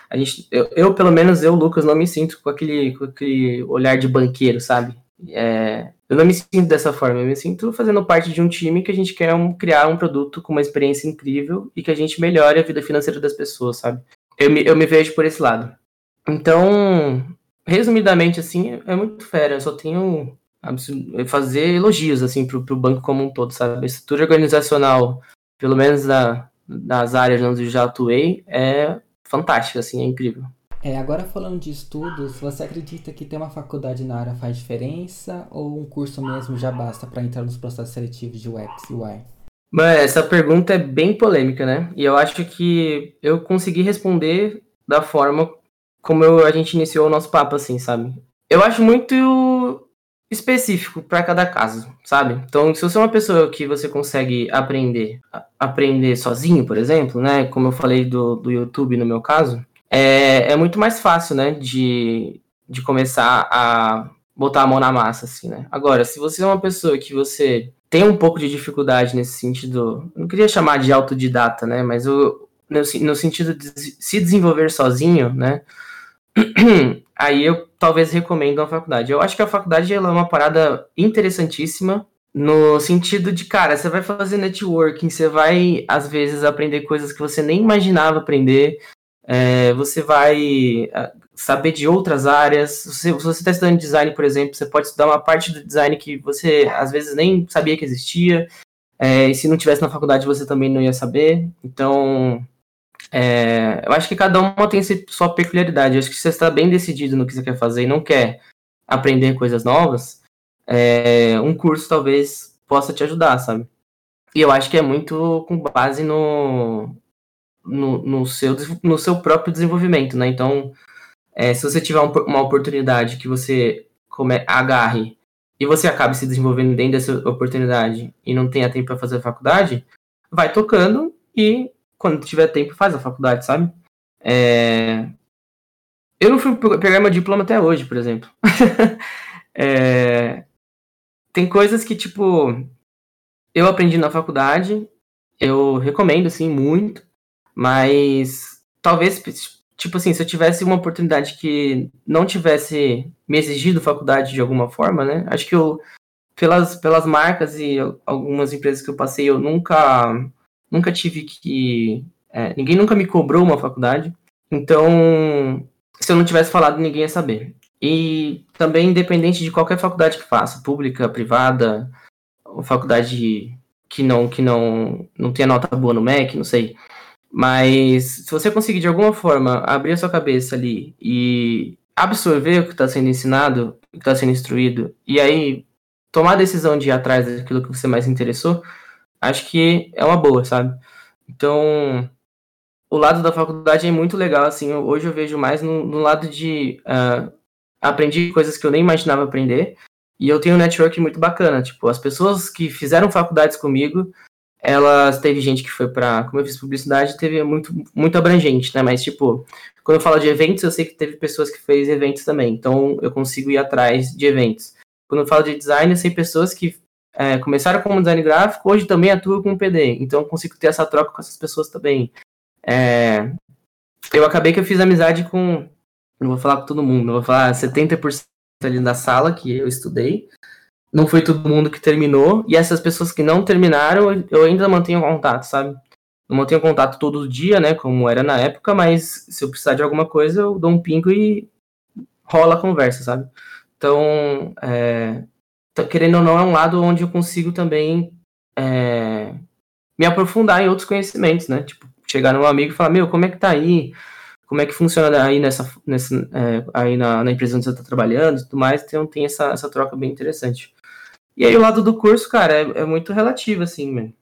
A gente, eu, eu, pelo menos, eu, Lucas, não me sinto com aquele, com aquele olhar de banqueiro, sabe? É, eu não me sinto dessa forma, eu me sinto fazendo parte de um time que a gente quer um, criar um produto com uma experiência incrível e que a gente melhore a vida financeira das pessoas, sabe? Eu me, eu me vejo por esse lado. Então, resumidamente, assim, é, muito fera. Eu só tenho fazer elogios assim para o banco como um todo, sabe? A estrutura organizacional, pelo menos da, das áreas onde eu já atuei, é fantástica, assim, é incrível. É, agora falando de estudos, você acredita que ter uma faculdade na área faz diferença ou um curso mesmo já basta para entrar nos processos seletivos de UX e UI? Mas essa pergunta é bem polêmica, né? E eu acho que eu consegui responder da forma como eu, a gente iniciou o nosso papo, assim, sabe? Eu acho muito específico para cada caso, sabe? Então, se você é uma pessoa que você consegue aprender, aprender sozinho, por exemplo, né? Como eu falei do, do YouTube no meu caso, é, é muito mais fácil, né? De, de começar a botar a mão na massa, assim, né? Agora, se você é uma pessoa que você tem um pouco de dificuldade nesse sentido, não queria chamar de autodidata, né? Mas no, no sentido de se desenvolver sozinho, né? Aí eu talvez recomendo a faculdade. Eu acho que a faculdade ela é uma parada interessantíssima no sentido de, cara, você vai fazer networking, você vai, às vezes, aprender coisas que você nem imaginava aprender, é, você vai saber de outras áreas. Se, você está estudando design, por exemplo, você pode estudar uma parte do design que você às vezes nem sabia que existia. É, e se não tivesse na faculdade, você também não ia saber. Então, é, eu acho que cada uma tem sua peculiaridade. Eu acho que você está bem decidido no que você quer fazer e não quer aprender coisas novas, é, um curso talvez possa te ajudar, sabe? E eu acho que é muito com base no, no, no, seu, no seu próprio desenvolvimento, né? Então, é, se você tiver um, uma oportunidade que você come, agarre e você acabe se desenvolvendo dentro dessa oportunidade e não tenha tempo para fazer faculdade, vai tocando e quando tiver tempo faz a faculdade, sabe? É... Eu não fui pegar meu diploma até hoje, por exemplo. é... Tem coisas que, tipo, eu aprendi na faculdade, eu recomendo, assim, muito, mas talvez tipo assim, se eu tivesse uma oportunidade que não tivesse me exigido faculdade de alguma forma, né? Acho que eu, pelas, pelas marcas e algumas empresas que eu passei, eu nunca, nunca tive que. É, ninguém nunca me cobrou uma faculdade. Então, se eu não tivesse falado, ninguém ia saber. E também, independente de qualquer faculdade que faça, pública, privada, faculdade que não que não não tenha nota boa no MEC, não sei. Mas se você conseguir de alguma forma abrir a sua cabeça ali e absorver o que está sendo ensinado, o que está sendo instruído, e aí tomar a decisão de ir atrás daquilo que você mais interessou, acho que é uma boa, sabe? Então, o lado da faculdade é muito legal, assim, hoje eu vejo mais no, no lado de uh, aprendi coisas que eu nem imaginava aprender, e eu tenho um network muito bacana, tipo, as pessoas que fizeram faculdades comigo elas teve gente que foi para, como eu fiz publicidade, teve muito muito abrangente, né? Mas tipo, quando eu falo de eventos, eu sei que teve pessoas que fez eventos também, então eu consigo ir atrás de eventos. Quando eu falo de design, eu sei pessoas que é, começaram como design gráfico, hoje também atuam com PD, então consigo ter essa troca com essas pessoas também. É, eu acabei que eu fiz amizade com, não vou falar com todo mundo, vou falar 70% ali da sala que eu estudei, não foi todo mundo que terminou, e essas pessoas que não terminaram, eu ainda mantenho contato, sabe? Não mantenho contato todo dia, né, como era na época, mas se eu precisar de alguma coisa, eu dou um pingo e rola a conversa, sabe? Então, é, querendo ou não, é um lado onde eu consigo também é, me aprofundar em outros conhecimentos, né? Tipo, chegar num amigo e falar, meu, como é que tá aí? Como é que funciona aí nessa, nessa é, aí na, na, empresa onde você está trabalhando e tudo mais, então tem essa, essa troca bem interessante. E aí o lado do curso, cara, é, é muito relativo, assim, mano.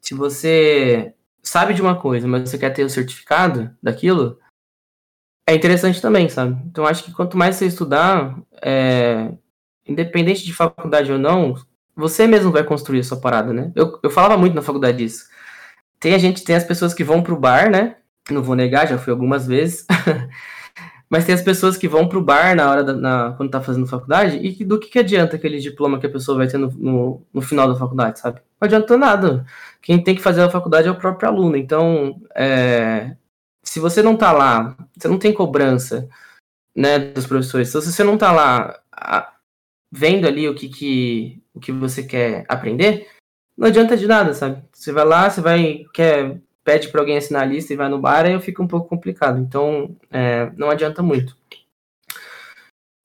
Se você sabe de uma coisa, mas você quer ter o certificado daquilo, é interessante também, sabe? Então acho que quanto mais você estudar, é, independente de faculdade ou não, você mesmo vai construir a sua parada, né? Eu, eu falava muito na faculdade isso. Tem a gente, tem as pessoas que vão pro bar, né? Não vou negar, já fui algumas vezes. Mas tem as pessoas que vão pro bar na hora da, na, quando tá fazendo faculdade, e do que, que adianta aquele diploma que a pessoa vai ter no, no, no, final da faculdade, sabe? Não adianta nada. Quem tem que fazer a faculdade é o próprio aluno. Então, é, se você não tá lá, você não tem cobrança né, dos professores, se você não tá lá vendo ali o que, que, o que você quer aprender, não adianta de nada, sabe? Você vai lá, você vai, quer pede para alguém assinar a lista e vai no bar, aí fica um pouco complicado. Então, é, não adianta muito.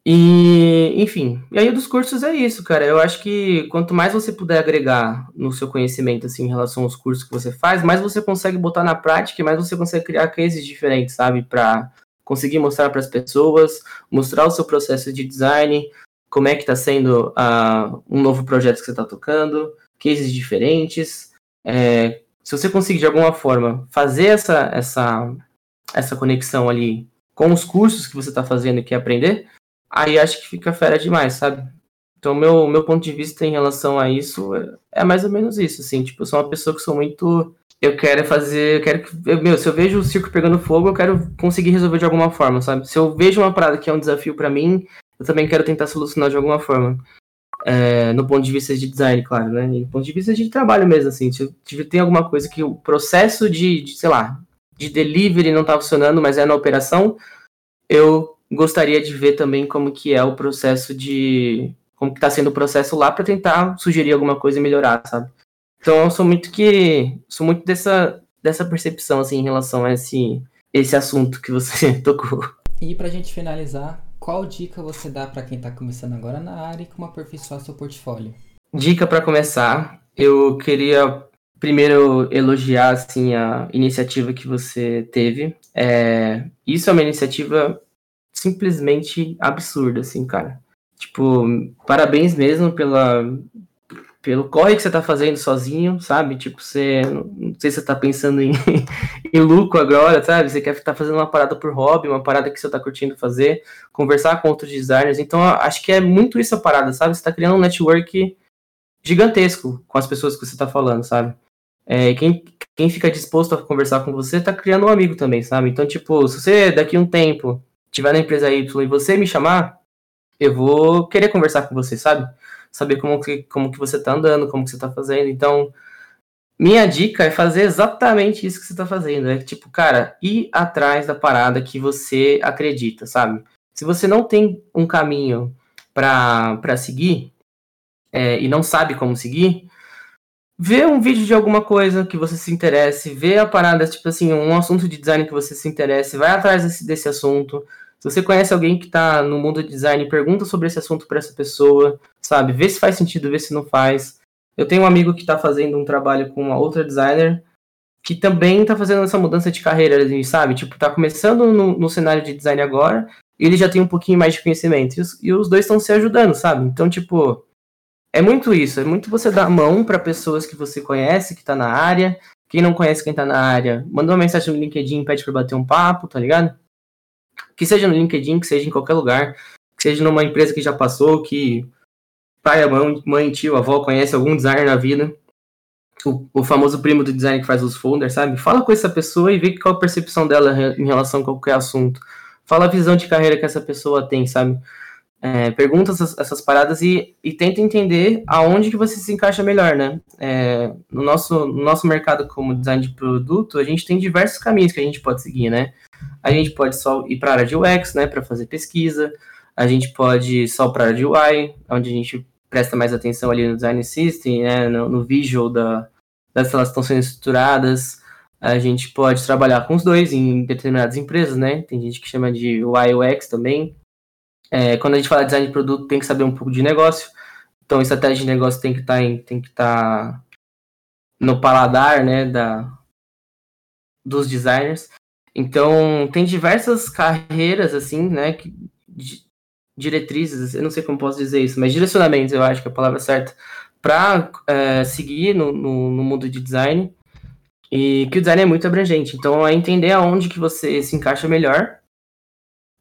E, enfim, e aí dos cursos é isso, cara. Eu acho que quanto mais você puder agregar no seu conhecimento, assim, em relação aos cursos que você faz, mais você consegue botar na prática e mais você consegue criar cases diferentes, sabe? Para conseguir mostrar para as pessoas, mostrar o seu processo de design, como é que está sendo uh, um novo projeto que você está tocando, cases diferentes, é, se você conseguir de alguma forma fazer essa, essa, essa conexão ali com os cursos que você está fazendo e quer aprender, aí acho que fica fera demais, sabe? Então, meu, meu ponto de vista em relação a isso é, mais ou menos isso, assim. Tipo, eu sou uma pessoa que sou muito eu quero fazer, eu quero que, meu, se eu vejo o circo pegando fogo, eu quero conseguir resolver de alguma forma, sabe? Se eu vejo uma parada que é um desafio para mim, eu também quero tentar solucionar de alguma forma. É, no ponto de vista de design, claro, né? E no ponto de vista de trabalho mesmo, assim. Se tem alguma coisa que o processo de, de, sei lá, de delivery não tá funcionando, mas é na operação, eu gostaria de ver também como que é o processo de... como que tá sendo o processo lá para tentar sugerir alguma coisa e melhorar, sabe? Então eu sou muito que. Sou muito dessa, dessa percepção, assim, em relação a esse, esse assunto que você tocou. E pra gente finalizar, qual dica você dá para quem tá começando agora na área e como aperfeiçoar seu portfólio? Dica para começar, eu queria primeiro elogiar assim a iniciativa que você teve. É, isso é uma iniciativa simplesmente absurda, assim, cara. Tipo, parabéns mesmo pela pelo corre que você tá fazendo sozinho, sabe? Tipo, você. Não sei se você tá pensando em, em lucro agora, sabe? Você quer estar tá fazendo uma parada por hobby, uma parada que você tá curtindo fazer, conversar com outros designers. Então, acho que é muito isso a parada, sabe? Você tá criando um network gigantesco com as pessoas que você tá falando, sabe? É, quem, quem fica disposto a conversar com você tá criando um amigo também, sabe? Então, tipo, se você daqui um tempo tiver na empresa Y e você me chamar, eu vou querer conversar com você, sabe? Saber como que, como que você está andando, como que você está fazendo. Então, minha dica é fazer exatamente isso que você está fazendo. É tipo, cara, ir atrás da parada que você acredita, sabe? Se você não tem um caminho para seguir é, e não sabe como seguir, vê um vídeo de alguma coisa que você se interesse, vê a parada, tipo assim, um assunto de design que você se interesse, vai atrás desse, desse assunto, se você conhece alguém que está no mundo de design, pergunta sobre esse assunto para essa pessoa, sabe? Vê se faz sentido, vê se não faz. Eu tenho um amigo que está fazendo um trabalho com uma outra designer que também está fazendo essa mudança de carreira, sabe? Tipo, está começando no, no, cenário de design agora e ele já tem um pouquinho mais de conhecimento. E os, e os dois estão se ajudando, sabe? Então, tipo, é muito isso. É muito você dar a mão para pessoas que você conhece, que está na área. Quem não conhece quem está na área, manda uma mensagem no LinkedIn, pede para bater um papo, tá ligado? Que seja no LinkedIn, que seja em qualquer lugar, que seja numa empresa que já passou, que pai, mãe, mãe tio, avó conhece algum designer na vida, o, o, famoso primo do design que faz os folders, sabe? Fala com essa pessoa e vê qual a percepção dela em relação a qualquer assunto. Fala a visão de carreira que essa pessoa tem, sabe? É, pergunta essas, essas, paradas e, e, tenta entender aonde que você se encaixa melhor, né? É, no, nosso, no nosso mercado como design de produto, a gente tem diversos caminhos que a gente pode seguir, né? A gente pode só ir para a área de UX, né, para fazer pesquisa. A gente pode só para a área de UI, onde a gente presta mais atenção ali no design system, né, no, no visual da, das elas estão sendo estruturadas. A gente pode trabalhar com os dois em determinadas empresas, né? Tem gente que chama de UI UX também. É, quando a gente fala de design de produto, tem que saber um pouco de negócio. Então, estratégia de negócio tem que tá estar tá no paladar, né, da dos designers. Então, tem diversas carreiras, assim, né, que, diretrizes, eu não sei como posso dizer isso, mas direcionamentos, eu acho que é a palavra certa, para é, seguir no, no, no, mundo de design, e que o design é muito abrangente, então é entender aonde que você se encaixa melhor,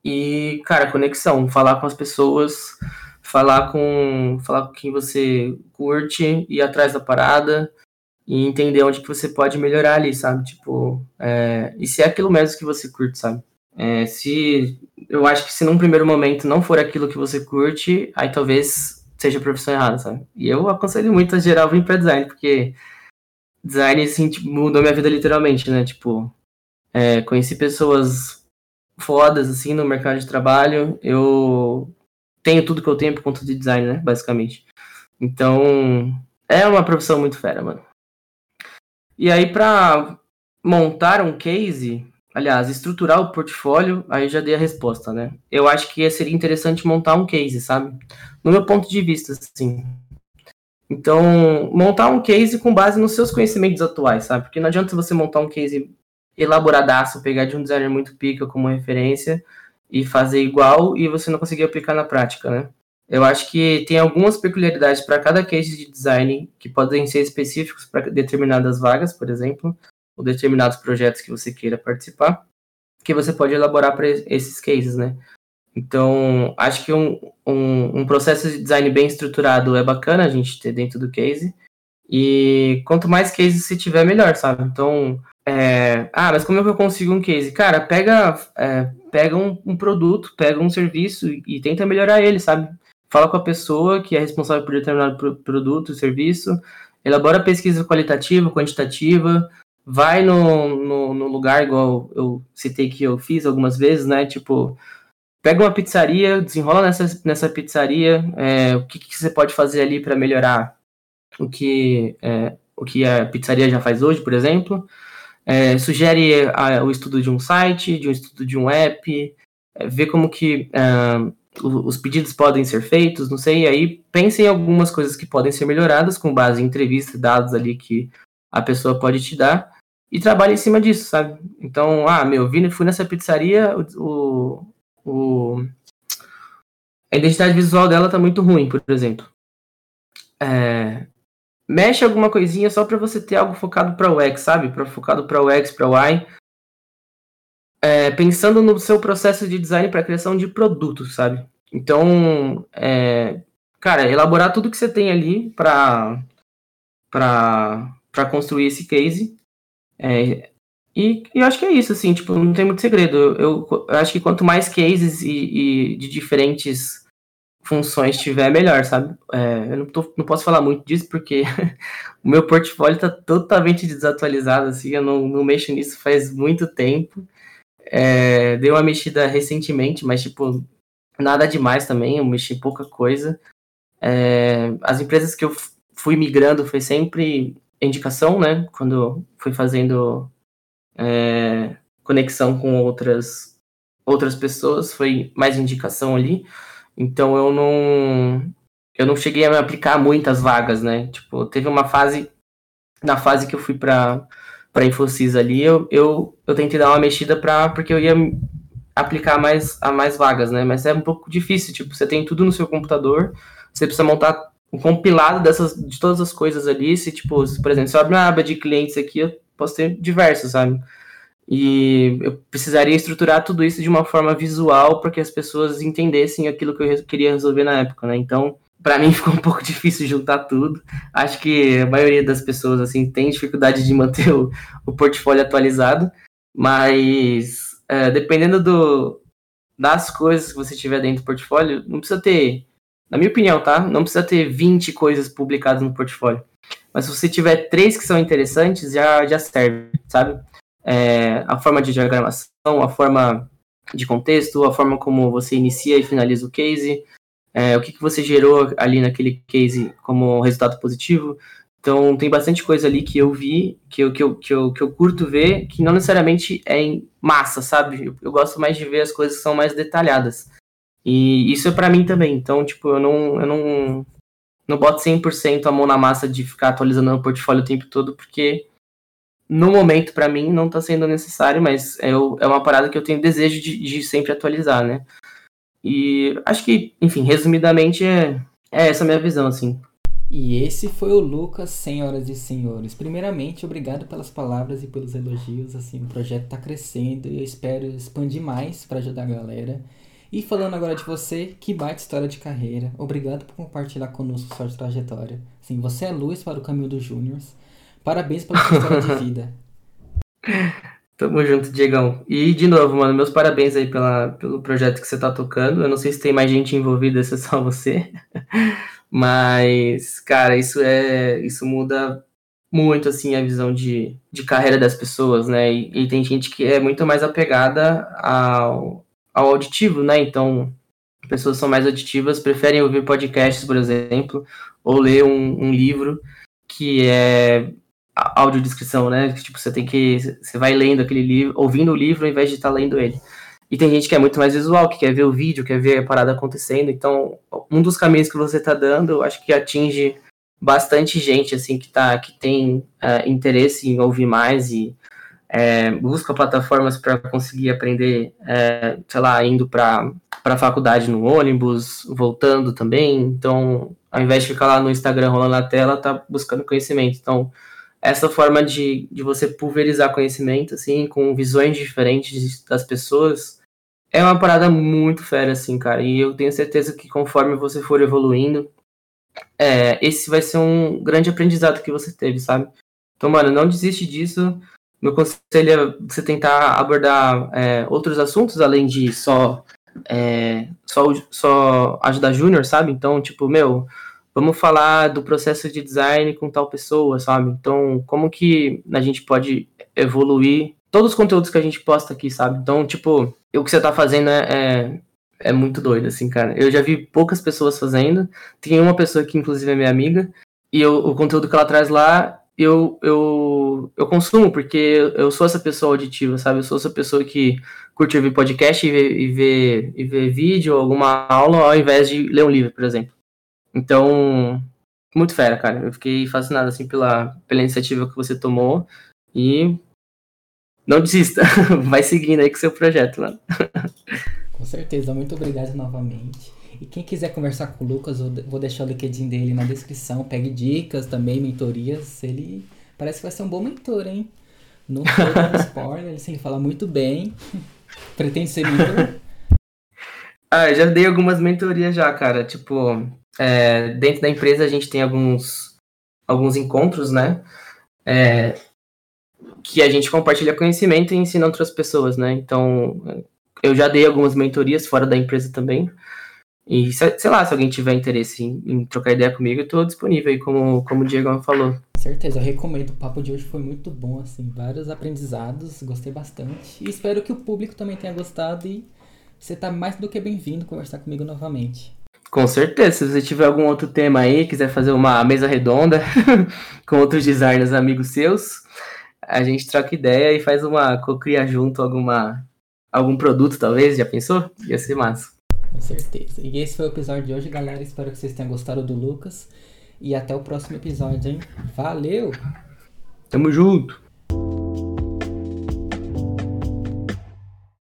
e, cara, conexão, falar com as pessoas, falar com, falar com quem você curte, ir atrás da parada, e entender onde que você pode melhorar ali, sabe? Tipo, é, e se é aquilo mesmo que você curte, sabe? É, se eu acho que se num primeiro momento não for aquilo que você curte, aí talvez seja a profissão errada, sabe? E eu aconselho muito a geral vir para design, porque design assim, tipo, mudou minha vida literalmente, né? Tipo, é, conheci pessoas fodas assim no mercado de trabalho. Eu tenho tudo que eu tenho por conta de design, né? Basicamente. Então, é uma profissão muito fera, mano. E aí, para montar um case, aliás, estruturar o portfólio, aí já dei a resposta, né? Eu acho que seria interessante montar um case, sabe? No meu ponto de vista, assim. Então, montar um case com base nos seus conhecimentos atuais, sabe? Porque não adianta você montar um case elaboradaço, pegar de um designer muito pica como referência e fazer igual e você não conseguir aplicar na prática, né? Eu acho que tem algumas peculiaridades para cada case de design que podem ser específicos para determinadas vagas, por exemplo, ou determinados projetos que você queira participar, que você pode elaborar para esses cases, né? Então, acho que um, um, um, processo de design bem estruturado é bacana a gente ter dentro do case. E quanto mais cases se tiver, melhor, sabe? Então, é, ah, mas como é que eu consigo um case? Cara, pega, é, pega um, um, produto, pega um serviço e, e, tenta melhorar ele, sabe? Fala com a pessoa que é responsável por determinado pro, produto, serviço, elabora pesquisa qualitativa, quantitativa, vai no, no, no, lugar, igual eu citei que eu fiz algumas vezes, né? Tipo, pega uma pizzaria, desenrola nessa, nessa pizzaria, é, o que, que, você pode fazer ali para melhorar o que, é, o que a pizzaria já faz hoje, por exemplo. É, sugere a, o estudo de um site, de um estudo de um app, é, ver como que é, os pedidos podem ser feitos, não sei, e aí pense em algumas coisas que podem ser melhoradas com base em entrevista dados ali que a pessoa pode te dar e trabalhe em cima disso, sabe? Então, ah, meu, vim, fui nessa pizzaria, o, o, a identidade visual dela tá muito ruim, por exemplo. É, mexe alguma coisinha só para você ter algo focado para o X, sabe? Para focado para o X, para o Y. É, pensando no seu processo de design para criação de produtos, sabe? Então, é, cara, elaborar tudo que você tem ali para para construir esse case. É, e, e, eu acho que é isso, assim, tipo, não tem muito segredo. Eu, eu acho que quanto mais cases e, e, de diferentes funções tiver, melhor, sabe? É, eu não, tô, não, posso falar muito disso porque o meu portfólio tá totalmente desatualizado, assim, eu não, não mexo nisso faz muito tempo. É, dei uma mexida recentemente, mas, tipo, nada demais também, eu mexi pouca coisa. É, as empresas que eu fui migrando foi sempre indicação, né? Quando fui fazendo é, conexão com outras outras pessoas, foi mais indicação ali. Então eu não eu não cheguei a me aplicar muitas vagas, né? Tipo, teve uma fase na fase que eu fui para para Infosys ali, eu, eu, eu tentei dar uma mexida para porque eu ia aplicar mais a mais vagas, né? Mas é um pouco difícil, tipo, você tem tudo no seu computador, você precisa montar um compilado dessas de todas as coisas ali, se tipo, se, por exemplo, se eu abrir uma aba de clientes aqui, eu posso ter diversos, sabe? E eu precisaria estruturar tudo isso de uma forma visual para que as pessoas entendessem aquilo que eu queria resolver na época, né? Então, para mim ficou um pouco difícil juntar tudo. Acho que a maioria das pessoas assim tem dificuldade de manter o, o portfólio atualizado, mas é, dependendo do, das coisas que você tiver dentro do portfólio, não precisa ter, na minha opinião, tá? Não precisa ter 20 coisas publicadas no portfólio. Mas se você tiver três que são interessantes, já, já serve, sabe? É, a forma de diagramação, a forma de contexto, a forma como você inicia e finaliza o case, é, o que, que você gerou ali naquele case como resultado positivo. Então tem bastante coisa ali que eu vi, que eu, que eu, que eu, que eu curto ver, que não necessariamente é em massa, sabe? Eu, eu gosto mais de ver as coisas que são mais detalhadas. E isso é para mim também. Então, tipo, eu não, eu não, não boto 100% a mão na massa de ficar atualizando o portfólio o tempo todo, porque no momento, para mim, não está sendo necessário, mas é, é uma parada que eu tenho desejo de, de, sempre atualizar, né? E acho que, enfim, resumidamente, é, é essa a minha visão, assim. E esse foi o Lucas, senhoras e senhores. Primeiramente, obrigado pelas palavras e pelos elogios. Assim, o projeto está crescendo e eu espero expandir mais para ajudar a galera. E falando agora de você, que baita história de carreira. Obrigado por compartilhar conosco sua trajetória. Sim, você é luz para o caminho dos Júniors. Parabéns pela sua história de vida. Tamo junto, Diegão. E de novo, mano, meus parabéns aí pela, pelo projeto que você tá tocando. Eu não sei se tem mais gente envolvida, se é só você. Mas, cara, isso é. Isso muda muito assim a visão de, de carreira das pessoas, né? E, e tem gente que é muito mais apegada ao, ao auditivo, né? Então, pessoas são mais auditivas, preferem ouvir podcasts, por exemplo, ou ler um, um livro que é audiodescrição, né? Tipo, você tem que. Você vai lendo aquele livro, ouvindo o livro ao invés de estar tá lendo ele. E tem gente que é muito mais visual, que quer ver o vídeo, quer ver a parada acontecendo. Então, um dos caminhos que você está dando, eu acho que atinge bastante gente, assim, que, tá, que tem uh, interesse em ouvir mais e é, busca plataformas para conseguir aprender, é, sei lá, indo para a faculdade no ônibus, voltando também. Então, ao invés de ficar lá no Instagram rolando na tela, tá buscando conhecimento. Então, essa forma de, de você pulverizar conhecimento, assim, com visões diferentes das pessoas, é uma parada muito fera, assim, cara. E eu tenho certeza que conforme você for evoluindo, é, esse vai ser um grande aprendizado que você teve, sabe? Então, mano, não desiste disso. Meu conselho é você tentar abordar é, outros assuntos além de só, é, só, só ajudar júnior, sabe? Então, tipo, meu, vamos falar do processo de design com tal pessoa, sabe? Então, como que a gente pode evoluir todos os conteúdos que a gente posta aqui, sabe? Então, tipo, o que você tá fazendo é, é, é, muito doido, assim, cara. Eu já vi poucas pessoas fazendo. Tem uma pessoa que, inclusive, é minha amiga. E eu, o conteúdo que ela traz lá, eu, eu, eu consumo, porque eu sou essa pessoa auditiva, sabe? Eu sou essa pessoa que curte ouvir podcast e ver, e ver, e ver vídeo, alguma aula, ao invés de ler um livro, por exemplo. Então, muito fera, cara. Eu fiquei fascinado assim pela, pela iniciativa que você tomou e não desista. Vai seguindo aí com seu projeto, mano. Com certeza, muito obrigado novamente. E quem quiser conversar com o Lucas, eu vou deixar o LinkedIn dele na descrição. Pegue dicas também, mentorias. Ele parece que vai ser um bom mentor, hein? Não tô dando spoiler, ele sempre fala muito bem. Pretende ser mentor? Ah, já dei algumas mentorias já, cara. Tipo, é, dentro da empresa a gente tem alguns, alguns encontros, né? É, que a gente compartilha conhecimento e ensina outras pessoas, né? Então, eu já dei algumas mentorias fora da empresa também. E, sei lá, se alguém tiver interesse em, em trocar ideia comigo, eu estou disponível aí, como, como o Diego falou. Certeza, eu recomendo. O papo de hoje foi muito bom, assim, vários aprendizados, gostei bastante. E espero que o público também tenha gostado e você tá mais do que bem-vindo conversar comigo novamente. Com certeza. Se você tiver algum outro tema aí, quiser fazer uma mesa redonda com outros designers amigos seus, a gente troca ideia e faz uma cocria junto alguma algum produto, talvez. Já pensou? Ia ser massa. Com certeza. E esse foi o episódio de hoje, galera. Espero que vocês tenham gostado do Lucas. E até o próximo episódio, hein? Valeu! Tamo junto!